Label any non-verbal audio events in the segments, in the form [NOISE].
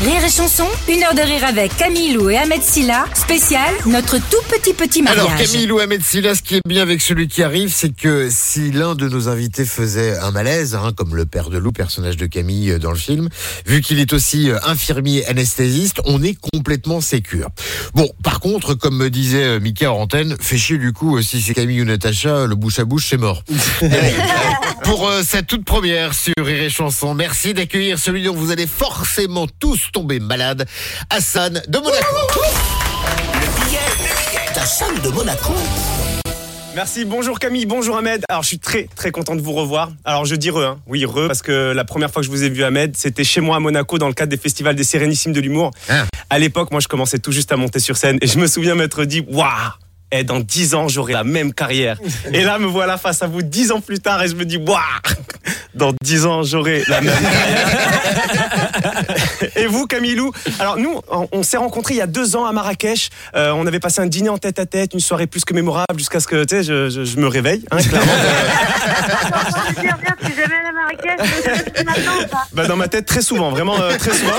Rire et chanson, une heure de rire avec Camille Lou et Ahmed Silla, spécial notre tout petit petit mariage. Alors Camille ou Ahmed Silla, ce qui est bien avec celui qui arrive, c'est que si l'un de nos invités faisait un malaise, hein, comme le père de Lou, personnage de Camille euh, dans le film, vu qu'il est aussi euh, infirmier anesthésiste, on est complètement sécure. Bon, par contre, comme me disait euh, Mika en antenne, fait chier du coup, si c'est Camille ou Natacha, le bouche à bouche, c'est mort. [LAUGHS] [LAUGHS] [LAUGHS] Pour euh, cette toute première sur Rire et Chanson, merci d'accueillir celui dont vous allez forcément tous tomber malade, Hassan de Monaco. Le billet, le billet d'Hassan de Monaco. Merci, bonjour Camille, bonjour Ahmed. Alors je suis très très content de vous revoir. Alors je dis re, hein. oui re, parce que la première fois que je vous ai vu Ahmed, c'était chez moi à Monaco dans le cadre des festivals des Sérénissimes de l'humour. Ah. À l'époque, moi je commençais tout juste à monter sur scène et je me souviens m'être dit, waouh et dans 10 ans, j'aurai la même carrière. Et là, me voilà face à vous 10 ans plus tard et je me dis, waouh Dans 10 ans, j'aurai la même carrière. Et vous, Camilou? Alors nous, on- on s'est rencontrés il y a deux ans à Marrakech. Euh, on avait passé un dîner en tête à tête, une soirée plus que mémorable, jusqu'à ce que tu sais, je, je- je me réveille. hein, clairement. [LAUGHS] Bah, dans ma tête, très souvent, vraiment euh, très souvent.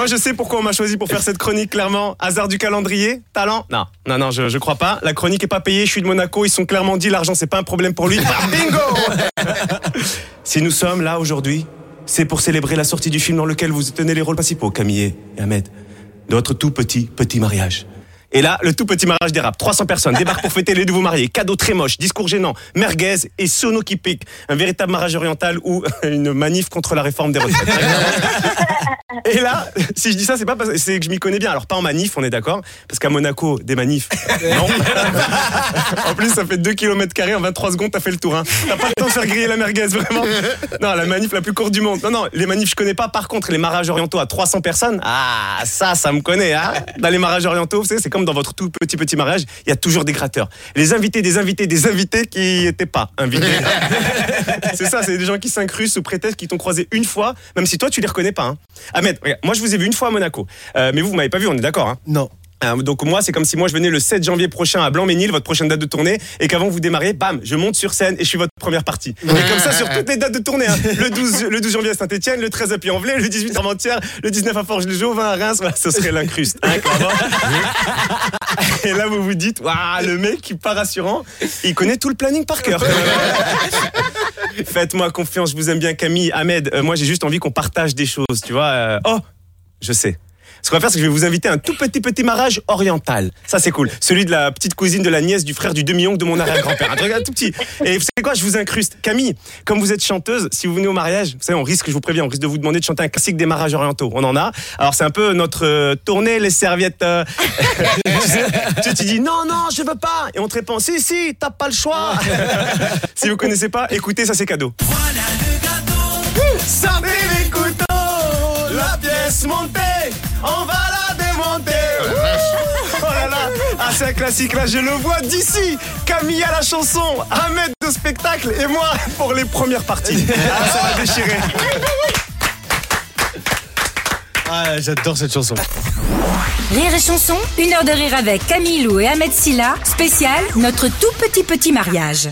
Moi, je sais pourquoi on m'a choisi pour faire cette chronique, clairement. Hasard du calendrier Talent? Non, non, non, je, je crois pas. La chronique est pas payée, je suis de Monaco, ils sont clairement dit, l'argent, c'est pas un problème pour lui. [LAUGHS] Ah, bingo [LAUGHS] Si nous sommes là aujourd'hui, c'est pour célébrer la sortie du film dans lequel vous tenez les rôles principaux, Camille et Ahmed, de votre tout petit, petit mariage. Et là, le tout petit mariage dérape. 300 personnes débarquent pour fêter les nouveaux mariés. Cadeaux très moches, discours gênants, merguez et sono qui piquent. Un véritable mariage oriental ou [LAUGHS] une manif contre la réforme des retraites. Et là, si je dis ça, c'est pas parce c'est que je m'y connais bien. Alors pas en manif, on est d'accord, parce qu'à Monaco, des manifs, non. [LAUGHS] en plus, ça fait 2 km carrés en 23 secondes, t'as fait le tour. Hein. T'as pas le temps de faire griller la merguez, vraiment. Non, la manif la plus courte du monde. Non, non, les manifs, je connais pas. Par contre, les mariages orientaux à 300 personnes, ah, ça, ça me connaît. Hein. Dans les mariages orientaux, vous savez, c'est comme dans votre tout petit petit mariage, il y a toujours des gratteurs. Les invités, des invités, des invités qui étaient pas invités. [LAUGHS] c'est ça, c'est des gens qui s'incrustent sous prétexte qu'ils t'ont croisé une fois, même si toi, tu les reconnais pas. Hein. Ahmed, regarde, moi, je vous ai vu une fois à Monaco. Euh, mais vous, vous m'avez pas vu, on est d'accord. Hein. Non. Euh, donc moi, c'est comme si moi je venais le 7 janvier prochain à Blanc-Ménil, votre prochaine date de tournée, et qu'avant vous démarriez, bam, je monte sur scène et je suis votre première partie. Et comme ça sur toutes les dates de tournée. hein. Le, 12, le 12 janvier à Saint-Etienne, le 13 à Puy-en-Velay, le 18 à Armentières, le 19 à Forges-le-Jean, 20 à Reims, voilà, ce serait l'incruste. hein, [LAUGHS] et là vous vous dites, waouh, le mec qui pas rassurant, il connaît tout le planning par cœur. [LAUGHS] Faites-moi confiance, je vous aime bien Camille, Ahmed, euh, moi j'ai juste envie qu'on partage des choses, tu vois. euh, oh, je sais. Ce qu'on va faire, c'est que je vais vous inviter à un tout petit petit mariage oriental. Ça, c'est cool. Celui de la petite cousine de la nièce du frère du demi-oncle de mon arrière-grand-père. Un truc tout petit. Et vous savez quoi Je vous incruste. Camille, comme vous êtes chanteuse, si vous venez au mariage, vous savez, on risque, je vous préviens, on risque de vous demander de chanter un classique des mariages orientaux. On en a. Alors, c'est un peu notre euh, tournée, les serviettes. euh, [LAUGHS] tu, sais, tu, tu dis non, non, je veux pas. Et on te répond si, si, t'as pas le choix. [LAUGHS] si vous connaissez pas, écoutez, ça c'est cadeau. Ah c'est un classique là, je le vois d'ici. Camille à la chanson, Ahmed de spectacle et moi pour les premières parties. [LAUGHS] Ah, ça va déchirer. Ah, j'adore cette chanson. Rire et chanson, une heure de rire avec Camille Lou et Ahmed Silla, spécial notre tout petit petit mariage.